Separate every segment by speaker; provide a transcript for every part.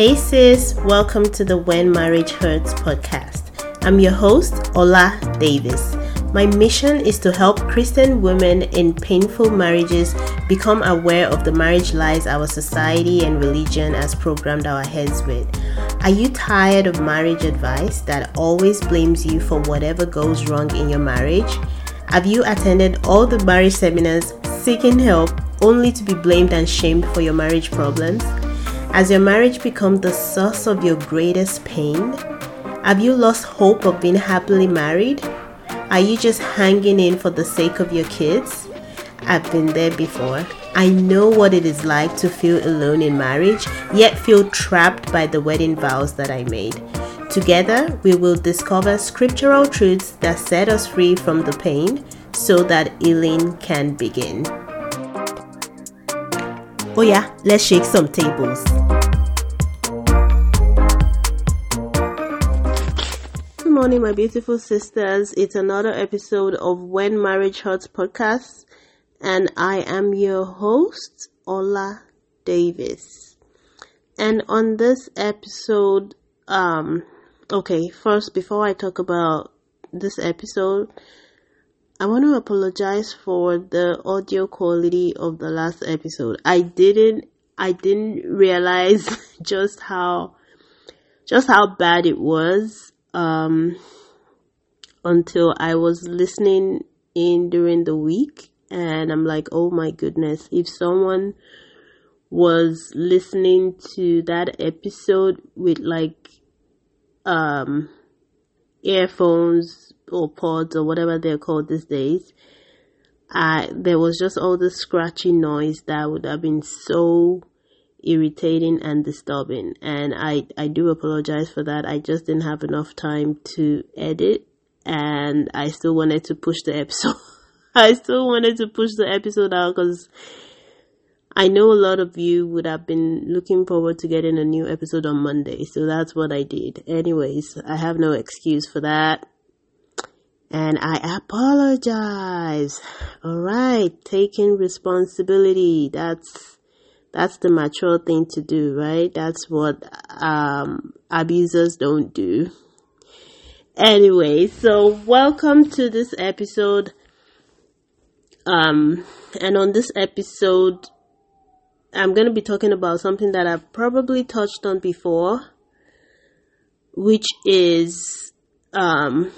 Speaker 1: Hey sis, welcome to the When Marriage Hurts podcast. I'm your host, Ola Davis. My mission is to help Christian women in painful marriages become aware of the marriage lies our society and religion has programmed our heads with. Are you tired of marriage advice that always blames you for whatever goes wrong in your marriage? Have you attended all the marriage seminars seeking help only to be blamed and shamed for your marriage problems? Has your marriage become the source of your greatest pain? Have you lost hope of being happily married? Are you just hanging in for the sake of your kids? I've been there before. I know what it is like to feel alone in marriage, yet feel trapped by the wedding vows that I made. Together, we will discover scriptural truths that set us free from the pain so that healing can begin. Oh, yeah, let's shake some tables. Good morning, my beautiful sisters. It's another episode of When Marriage Hurts podcast, and I am your host, Ola Davis. And on this episode, um, okay, first, before I talk about this episode, I want to apologize for the audio quality of the last episode. I didn't I didn't realize just how just how bad it was um until I was listening in during the week and I'm like, "Oh my goodness, if someone was listening to that episode with like um earphones or pods or whatever they're called these days, I there was just all the scratchy noise that would have been so irritating and disturbing and I I do apologize for that. I just didn't have enough time to edit and I still wanted to push the episode. I still wanted to push the episode out cuz I know a lot of you would have been looking forward to getting a new episode on Monday, so that's what I did. Anyways, I have no excuse for that. And I apologize. Alright, taking responsibility. That's, that's the mature thing to do, right? That's what, um, abusers don't do. Anyway, so welcome to this episode. Um, and on this episode, I'm going to be talking about something that I've probably touched on before, which is um,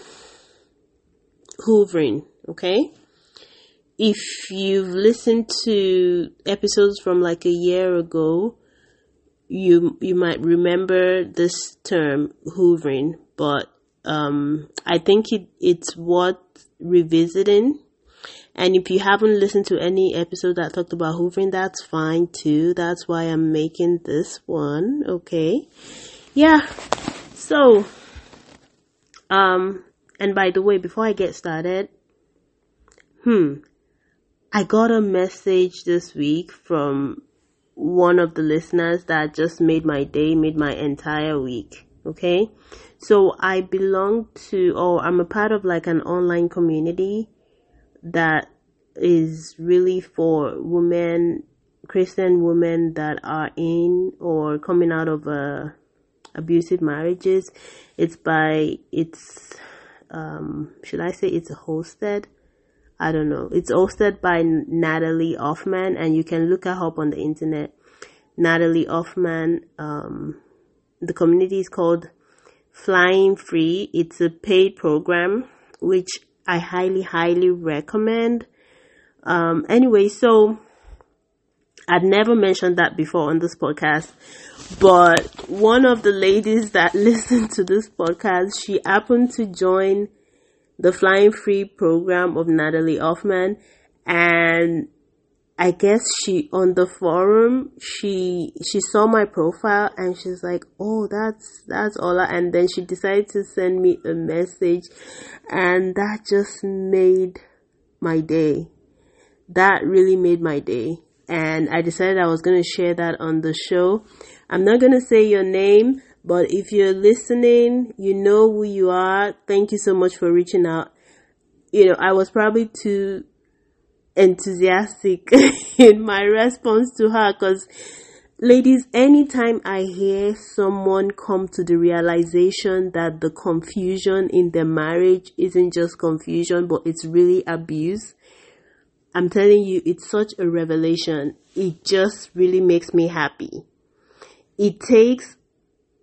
Speaker 1: hoovering. Okay, if you've listened to episodes from like a year ago, you you might remember this term hoovering, but um, I think it it's worth revisiting and if you haven't listened to any episode that talked about hoovering, that's fine too. That's why I'm making this one. Okay. Yeah. So, um, and by the way, before I get started, hmm, I got a message this week from one of the listeners that just made my day, made my entire week. Okay. So I belong to, or I'm a part of like an online community that is really for women, Christian women that are in or coming out of uh, abusive marriages. It's by, it's, um, should I say it's hosted? I don't know. It's hosted by Natalie Hoffman and you can look her up on the internet. Natalie Hoffman, um, the community is called Flying Free. It's a paid program, which I highly, highly recommend. Um, anyway, so I'd never mentioned that before on this podcast, but one of the ladies that listened to this podcast, she happened to join the Flying Free program of Natalie Hoffman and I guess she on the forum she she saw my profile and she's like, "Oh, that's that's Ola," and then she decided to send me a message, and that just made my day. That really made my day, and I decided I was gonna share that on the show. I'm not gonna say your name, but if you're listening, you know who you are. Thank you so much for reaching out. You know, I was probably too enthusiastic in my response to her because ladies, anytime I hear someone come to the realization that the confusion in their marriage isn't just confusion, but it's really abuse, I'm telling you, it's such a revelation. It just really makes me happy. It takes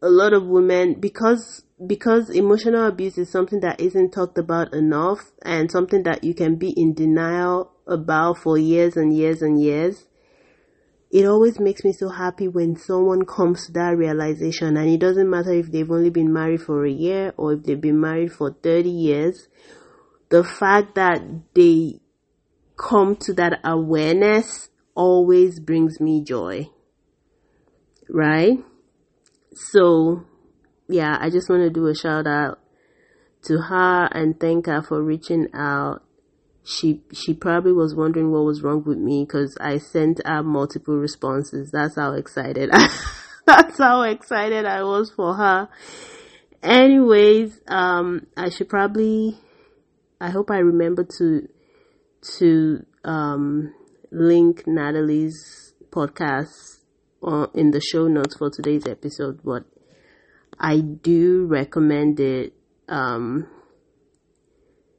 Speaker 1: a lot of women because because emotional abuse is something that isn't talked about enough and something that you can be in denial about for years and years and years it always makes me so happy when someone comes to that realization and it doesn't matter if they've only been married for a year or if they've been married for 30 years the fact that they come to that awareness always brings me joy right so yeah i just want to do a shout out to her and thank her for reaching out she she probably was wondering what was wrong with me because I sent her multiple responses. That's how excited I, that's how excited I was for her. Anyways, um, I should probably I hope I remember to to um link Natalie's podcast on, in the show notes for today's episode, but I do recommend it. Um,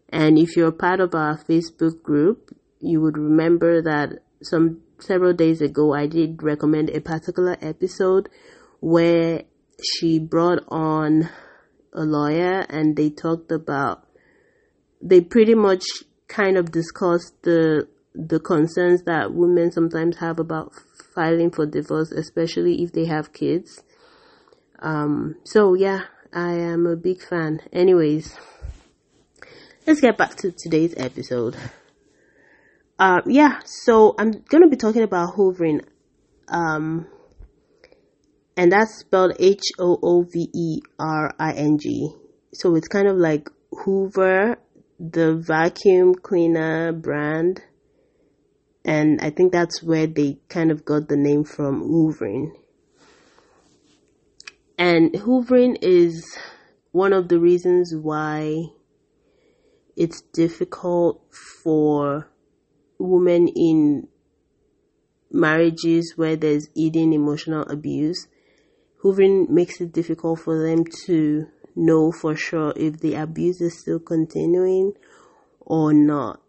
Speaker 1: and if you're part of our Facebook group, you would remember that some several days ago I did recommend a particular episode where she brought on a lawyer and they talked about they pretty much kind of discussed the the concerns that women sometimes have about filing for divorce, especially if they have kids. Um, so yeah, I am a big fan. Anyways, let's get back to today's episode. Uh, yeah, so I'm gonna be talking about hoovering, um, and that's spelled H O O V E R I N G. So it's kind of like Hoover, the vacuum cleaner brand, and I think that's where they kind of got the name from hoovering. And hoovering is one of the reasons why it's difficult for women in marriages where there's eating emotional abuse. Hoovering makes it difficult for them to know for sure if the abuse is still continuing or not.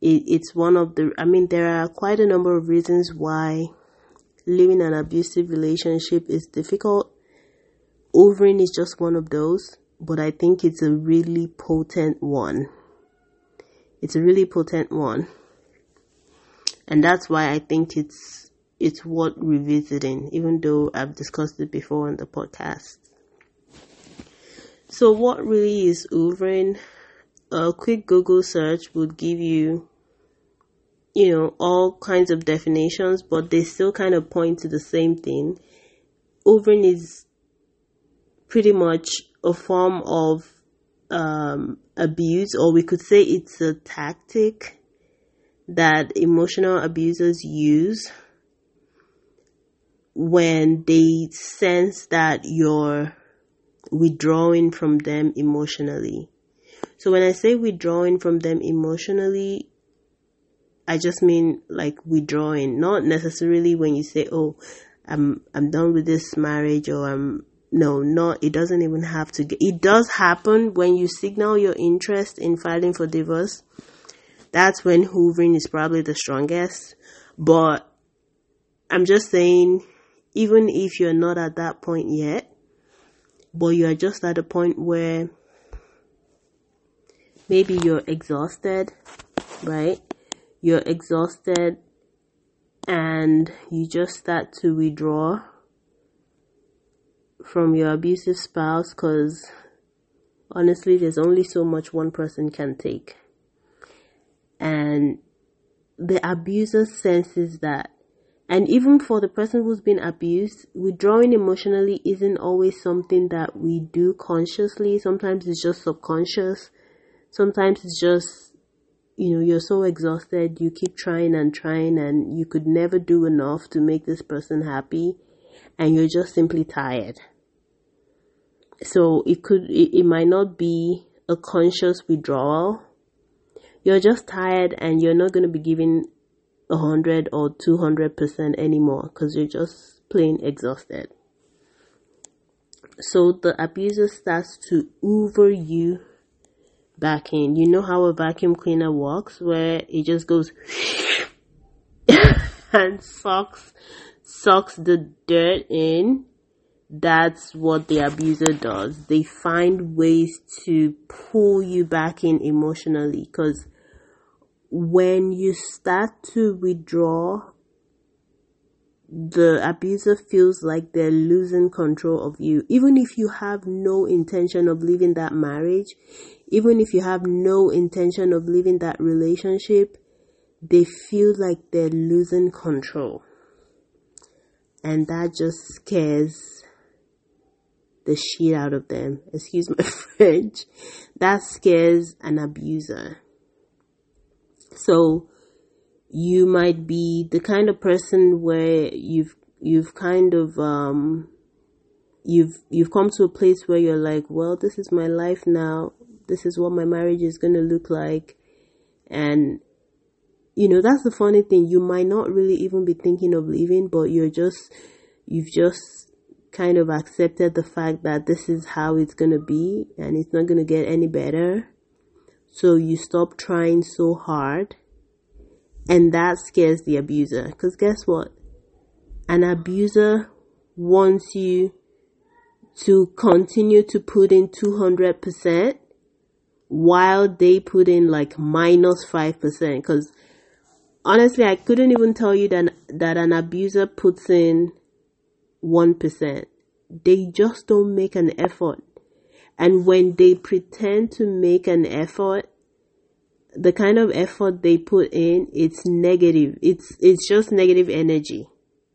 Speaker 1: It, it's one of the, I mean, there are quite a number of reasons why living an abusive relationship is difficult. Hoovering is just one of those but I think it's a really potent one. It's a really potent one. And that's why I think it's it's worth revisiting, even though I've discussed it before on the podcast. So what really is hoovering? A quick Google search would give you you know, all kinds of definitions, but they still kind of point to the same thing. Hoovering is pretty much a form of um, abuse, or we could say it's a tactic that emotional abusers use when they sense that you're withdrawing from them emotionally. So when I say withdrawing from them emotionally, I just mean like withdrawing, not necessarily when you say, "Oh, I'm I'm done with this marriage," or "I'm no, not, it doesn't even have to get, it does happen when you signal your interest in filing for divorce. That's when hoovering is probably the strongest. But I'm just saying, even if you're not at that point yet, but you're just at a point where maybe you're exhausted, right? You're exhausted and you just start to withdraw from your abusive spouse because honestly, there's only so much one person can take. And the abuser senses that. And even for the person who's been abused, withdrawing emotionally isn't always something that we do consciously. Sometimes it's just subconscious. Sometimes it's just, you know, you're so exhausted, you keep trying and trying, and you could never do enough to make this person happy, and you're just simply tired so it could it, it might not be a conscious withdrawal you're just tired and you're not going to be giving a hundred or two hundred percent anymore because you're just plain exhausted. So the abuser starts to hoover you back in. You know how a vacuum cleaner works, where it just goes and sucks sucks the dirt in. That's what the abuser does. They find ways to pull you back in emotionally because when you start to withdraw the abuser feels like they're losing control of you. Even if you have no intention of leaving that marriage, even if you have no intention of leaving that relationship, they feel like they're losing control. And that just scares the shit out of them. Excuse my French. That scares an abuser. So, you might be the kind of person where you've you've kind of um you've you've come to a place where you're like, well, this is my life now. This is what my marriage is going to look like. And you know, that's the funny thing. You might not really even be thinking of leaving, but you're just you've just kind of accepted the fact that this is how it's going to be and it's not going to get any better. So you stop trying so hard and that scares the abuser. Because guess what? An abuser wants you to continue to put in 200% while they put in like minus 5%. Because honestly, I couldn't even tell you that, that an abuser puts in 1%. They just don't make an effort. And when they pretend to make an effort, the kind of effort they put in, it's negative. It's, it's just negative energy.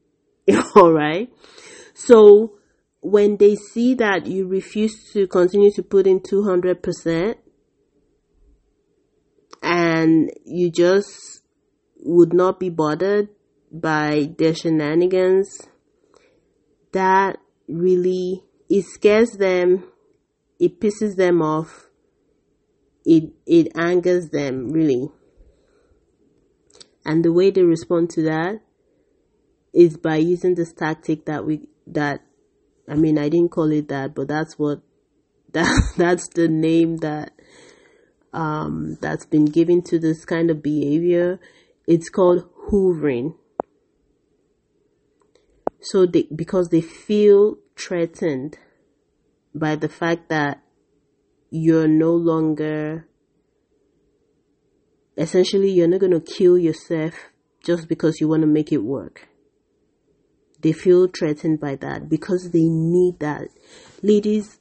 Speaker 1: All right. So when they see that you refuse to continue to put in 200% and you just would not be bothered by their shenanigans, that really, it scares them, it pisses them off, it it angers them really. And the way they respond to that is by using this tactic that we that i mean i didn't call it that but that's what that that's the name that um that's been given to this kind of behavior. It's called hoovering. So they because they feel threatened by the fact that you're no longer essentially you're not going to kill yourself just because you want to make it work. They feel threatened by that because they need that. Ladies,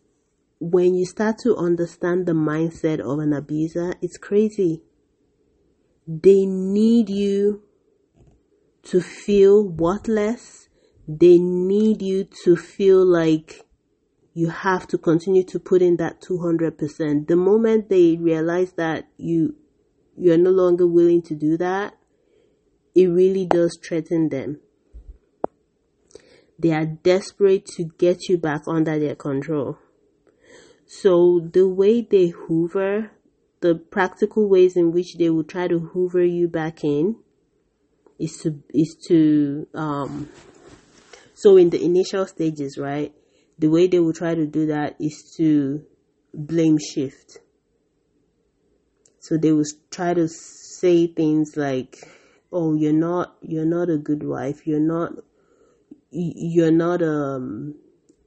Speaker 1: when you start to understand the mindset of an abuser, it's crazy. They need you to feel worthless. They need you to feel like you have to continue to put in that 200%. The moment they realize that you, you're no longer willing to do that, it really does threaten them. They are desperate to get you back under their control. So the way they hoover, the practical ways in which they will try to hoover you back in is to, is to, um, so in the initial stages, right? The way they will try to do that is to blame shift. So they will try to say things like, "Oh, you're not, you're not a good wife. You're not, you're not um."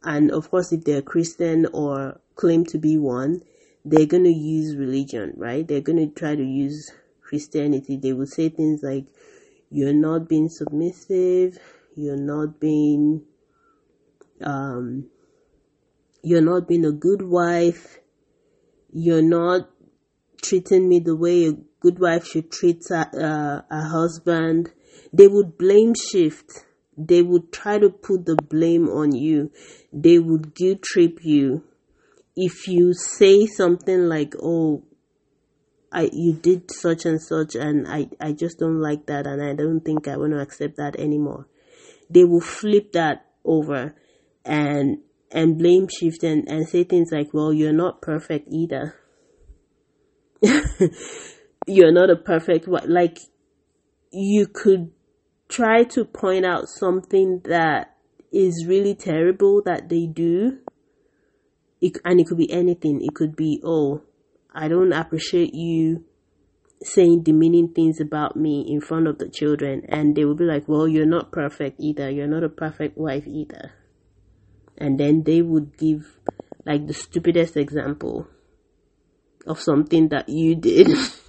Speaker 1: And of course, if they're Christian or claim to be one, they're gonna use religion, right? They're gonna try to use Christianity. They will say things like, "You're not being submissive. You're not being." Um, you're not being a good wife. You're not treating me the way a good wife should treat a, a husband. They would blame shift. They would try to put the blame on you. They would guilt trip you. If you say something like, oh, I, you did such and such and I, I just don't like that and I don't think I want to accept that anymore. They will flip that over and and blame shift and, and say things like, well, you're not perfect either. you're not a perfect, what? like, you could try to point out something that is really terrible that they do, it, and it could be anything. It could be, oh, I don't appreciate you saying demeaning things about me in front of the children, and they will be like, well, you're not perfect either. You're not a perfect wife either. And then they would give like the stupidest example of something that you did.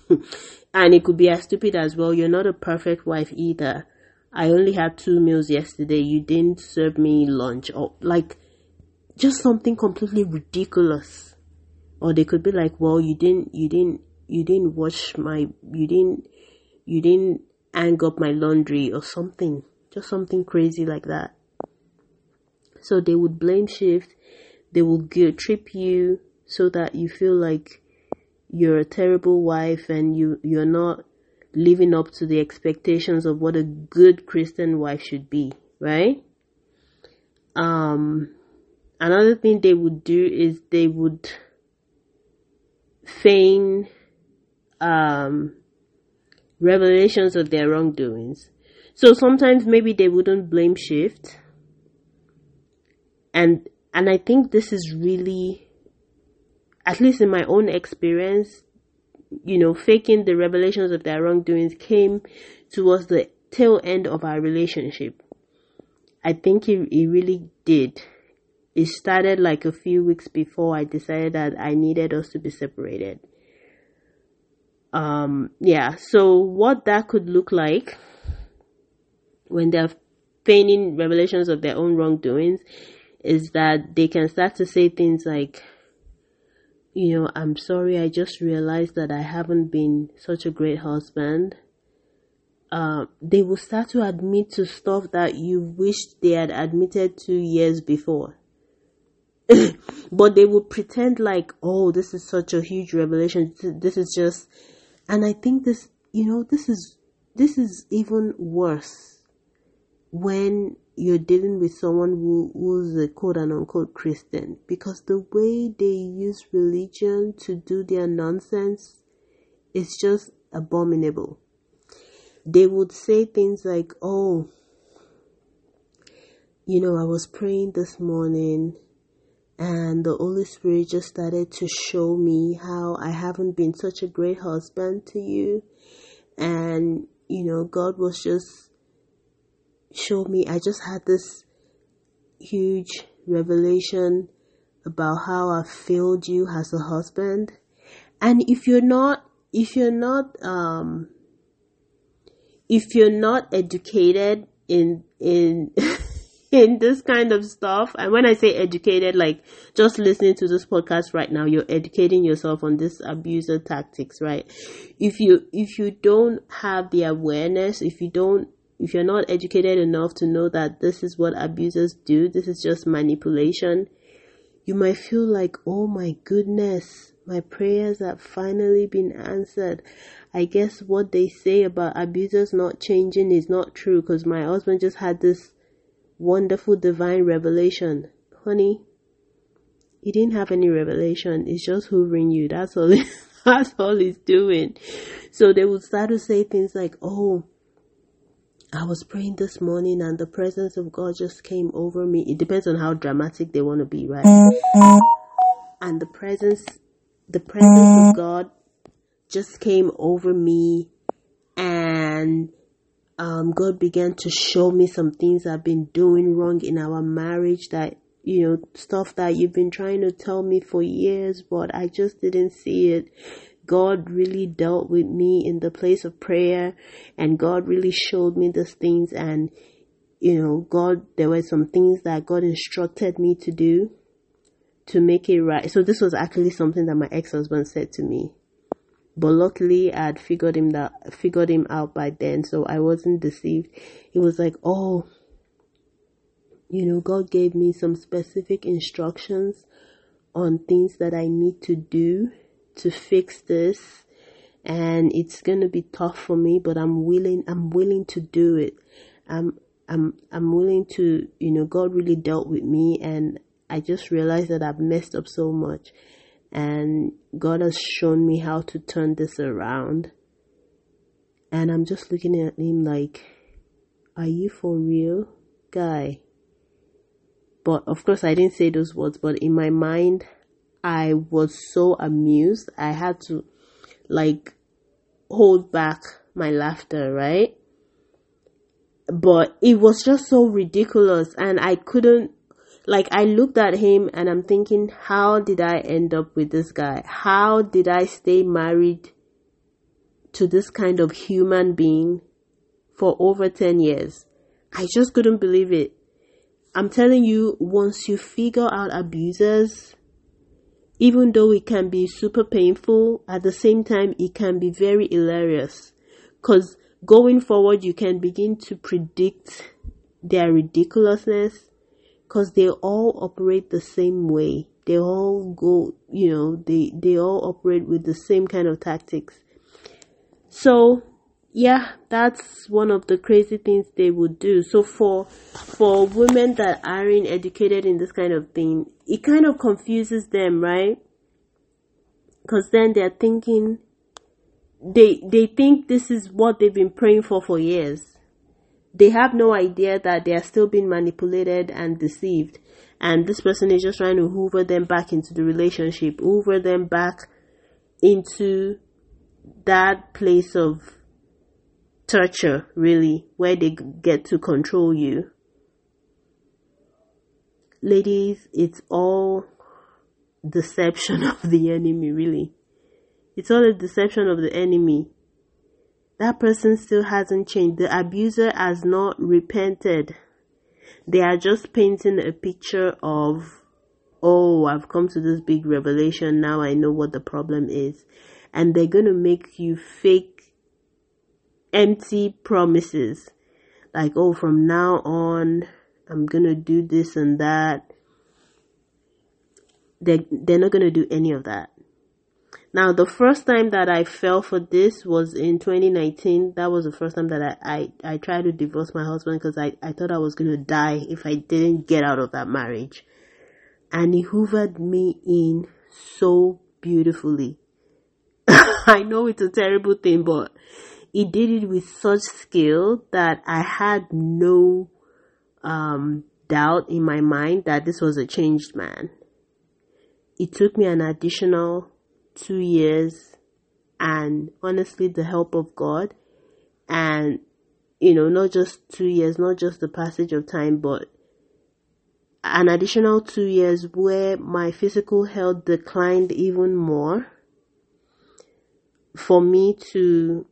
Speaker 1: and it could be as stupid as well. You're not a perfect wife either. I only had two meals yesterday. You didn't serve me lunch or like just something completely ridiculous. Or they could be like, well, you didn't, you didn't, you didn't wash my, you didn't, you didn't hang up my laundry or something. Just something crazy like that. So they would blame shift. They will guilt trip you so that you feel like you're a terrible wife and you, you're not living up to the expectations of what a good Christian wife should be, right? Um, another thing they would do is they would feign um, revelations of their wrongdoings. So sometimes maybe they wouldn't blame shift. And and I think this is really at least in my own experience, you know, faking the revelations of their wrongdoings came towards the tail end of our relationship. I think it, it really did. It started like a few weeks before I decided that I needed us to be separated. Um, yeah, so what that could look like when they're feigning revelations of their own wrongdoings is that they can start to say things like, you know, I'm sorry, I just realized that I haven't been such a great husband. Uh, they will start to admit to stuff that you wished they had admitted two years before. but they will pretend like, oh, this is such a huge revelation. This is just, and I think this, you know, this is, this is even worse when you're dealing with someone who who's a quote and unquote Christian because the way they use religion to do their nonsense is just abominable. They would say things like, "Oh, you know, I was praying this morning." And the Holy Spirit just started to show me how I haven't been such a great husband to you. And, you know, God was just showed me, I just had this huge revelation about how I failed you as a husband. And if you're not, if you're not, um, if you're not educated in, in, in this kind of stuff, and when I say educated, like just listening to this podcast right now, you're educating yourself on this abuser tactics, right? If you, if you don't have the awareness, if you don't if you're not educated enough to know that this is what abusers do, this is just manipulation, you might feel like, oh my goodness, my prayers have finally been answered. I guess what they say about abusers not changing is not true because my husband just had this wonderful divine revelation. Honey, he didn't have any revelation. It's just hoovering you. That's all. that's all he's doing. So they would start to say things like, oh, I was praying this morning and the presence of God just came over me. It depends on how dramatic they want to be, right? And the presence, the presence of God just came over me and um, God began to show me some things I've been doing wrong in our marriage that, you know, stuff that you've been trying to tell me for years, but I just didn't see it. God really dealt with me in the place of prayer and God really showed me these things and you know, God, there were some things that God instructed me to do to make it right. So this was actually something that my ex-husband said to me. But luckily I had figured him that, figured him out by then. So I wasn't deceived. He was like, Oh, you know, God gave me some specific instructions on things that I need to do to fix this and it's going to be tough for me but I'm willing I'm willing to do it. I'm I'm I'm willing to you know God really dealt with me and I just realized that I've messed up so much and God has shown me how to turn this around. And I'm just looking at him like are you for real guy? But of course, I didn't say those words, but in my mind, I was so amused. I had to like hold back my laughter, right? But it was just so ridiculous and I couldn't like I looked at him and I'm thinking, how did I end up with this guy? How did I stay married to this kind of human being for over 10 years? I just couldn't believe it. I'm telling you, once you figure out abusers, even though it can be super painful, at the same time, it can be very hilarious. Because going forward, you can begin to predict their ridiculousness because they all operate the same way. They all go, you know, they, they all operate with the same kind of tactics. So, yeah, that's one of the crazy things they would do. So for, for women that aren't educated in this kind of thing, it kind of confuses them, right? Cause then they're thinking, they, they think this is what they've been praying for for years they have no idea that they are still being manipulated and deceived. And this person is just trying to hoover them back into the relationship, hoover them back into that place of torture, really, where they get to control you. Ladies, it's all deception of the enemy, really. It's all a deception of the enemy that person still hasn't changed. The abuser has not repented. They are just painting a picture of, oh, I've come to this big revelation. Now I know what the problem is. And they're going to make you fake empty promises. Like, oh, from now on, I'm to do this and that. They're, they're not to do any of that. Now, the first time that I fell for this was in 2019. That was the first time that I, I, I tried to divorce my husband because I, I thought I was going to die if I didn't get out of that marriage. And he hoovered me in so beautifully. I know it's a terrible thing, but he did it with such skill that I had no um, doubt in my mind that this was a changed man. It took me an additional two years and honestly the help of God and you know not just two years not just the passage of time but an additional two years where my physical health declined even more for me to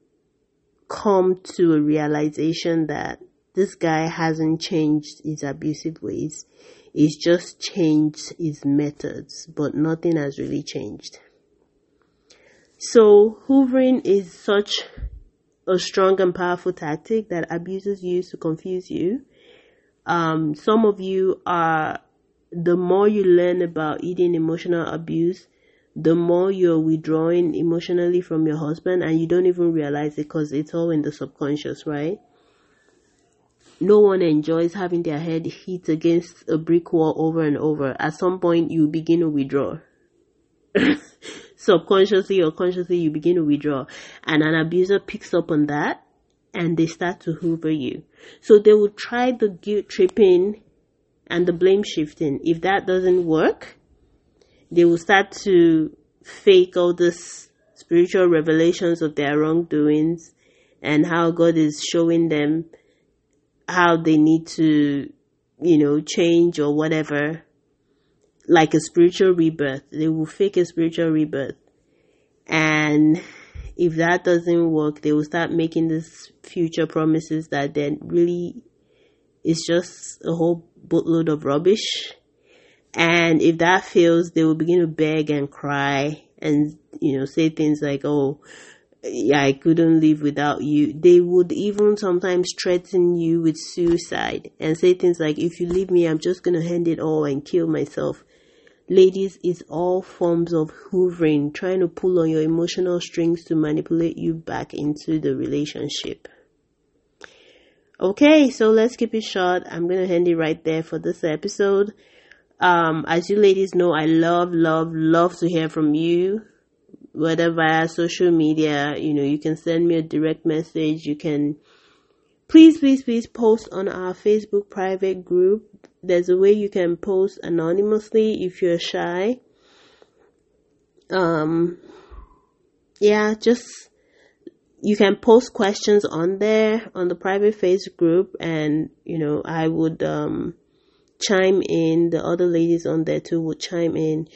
Speaker 1: come to a realization that this guy hasn't changed his abusive ways. He's just changed his methods, but nothing has really changed. So hoovering is such a strong and powerful tactic that abusers use to confuse you. Um, some of you are, the more you learn about eating emotional abuse, the more you're withdrawing emotionally from your husband and you don't even realize it because it's all in the subconscious, right? No one enjoys having their head hit against a brick wall over and over. At some point, you begin to withdraw. subconsciously or consciously you begin to withdraw and an abuser picks up on that and they start to hoover you. So they will try the guilt tripping and the blame shifting. If that doesn't work, they will start to fake all this spiritual revelations of their wrongdoings and how God is showing them how they need to, you know, change or whatever like a spiritual rebirth. They will fake a spiritual rebirth. And if that doesn't work, they will start making these future promises that then really is just a whole boatload of rubbish. And if that fails, they will begin to beg and cry and, you know, say things like, oh, I couldn't live without you. They would even sometimes threaten you with suicide and say things like, if you leave me, I'm just going to hand it all and kill myself. Ladies, it's all forms of hoovering, trying to pull on your emotional strings to manipulate you back into the relationship. Okay, so let's keep it short. I'm gonna end it right there for this episode. Um, as you ladies know, I love, love, love to hear from you, whether via social media. You know, you can send me a direct message. You can, please, please, please post on our Facebook private group there's a way you can post anonymously if you're shy. Um, yeah, just you can post questions on there on the private Facebook group, and you know I would um chime in. The other ladies on there too would chime in.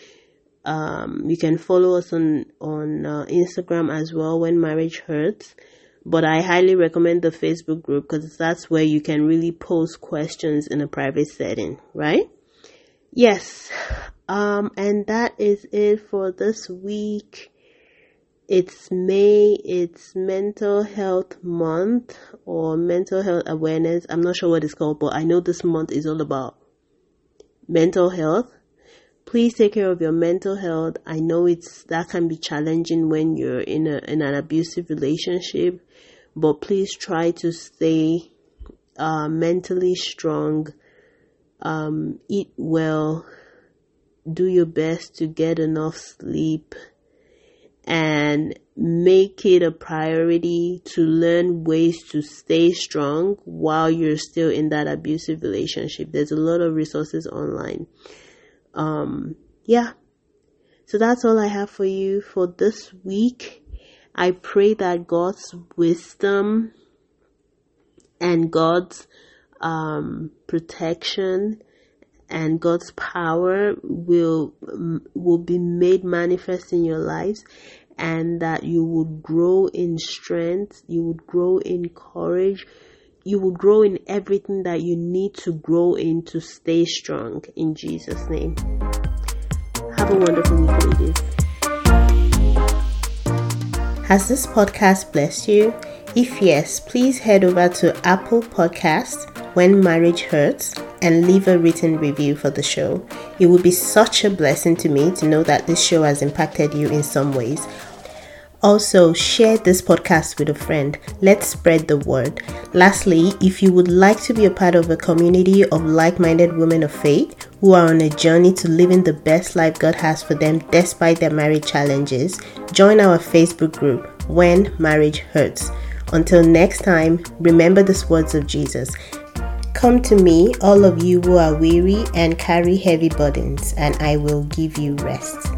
Speaker 1: Um, you can follow us on on uh, Instagram as well. When marriage hurts, but I highly recommend the Facebook group because that's where you can really post questions in a private setting, right? Yes. Um, and that is it for this week. It's May, it's mental health month or mental health awareness. I'm not sure what it's called, but I know this month is all about mental health. Please take care of your mental health. I know it's that can be challenging when you're in a in an abusive relationship, but please try to stay uh, mentally strong. Um, eat well. Do your best to get enough sleep and make it a priority to learn ways to stay strong while you're still in that abusive relationship. There's a lot of resources online. Um, yeah. So that's all I have for you for this week. I pray that God's wisdom and God's um, protection and God's power will will be made manifest in your lives and that you would grow in strength, you would grow in courage, you will grow in everything that you need to grow in to stay strong in Jesus name. Have a wonderful week ladies. Has this podcast blessed you? If yes, please head over to Apple Podcast when marriage hurts and leave a written review for the show. It would be such a blessing to me to know that this show has impacted you in some ways. Also, share this podcast with a friend. Let's spread the word. Lastly, if you would like to be a part of a community of like minded women of faith who are on a journey to living the best life God has for them despite their marriage challenges, join our Facebook group, When Marriage Hurts. Until next time, remember these words of Jesus Come to me, all of you who are weary and carry heavy burdens, and I will give you rest.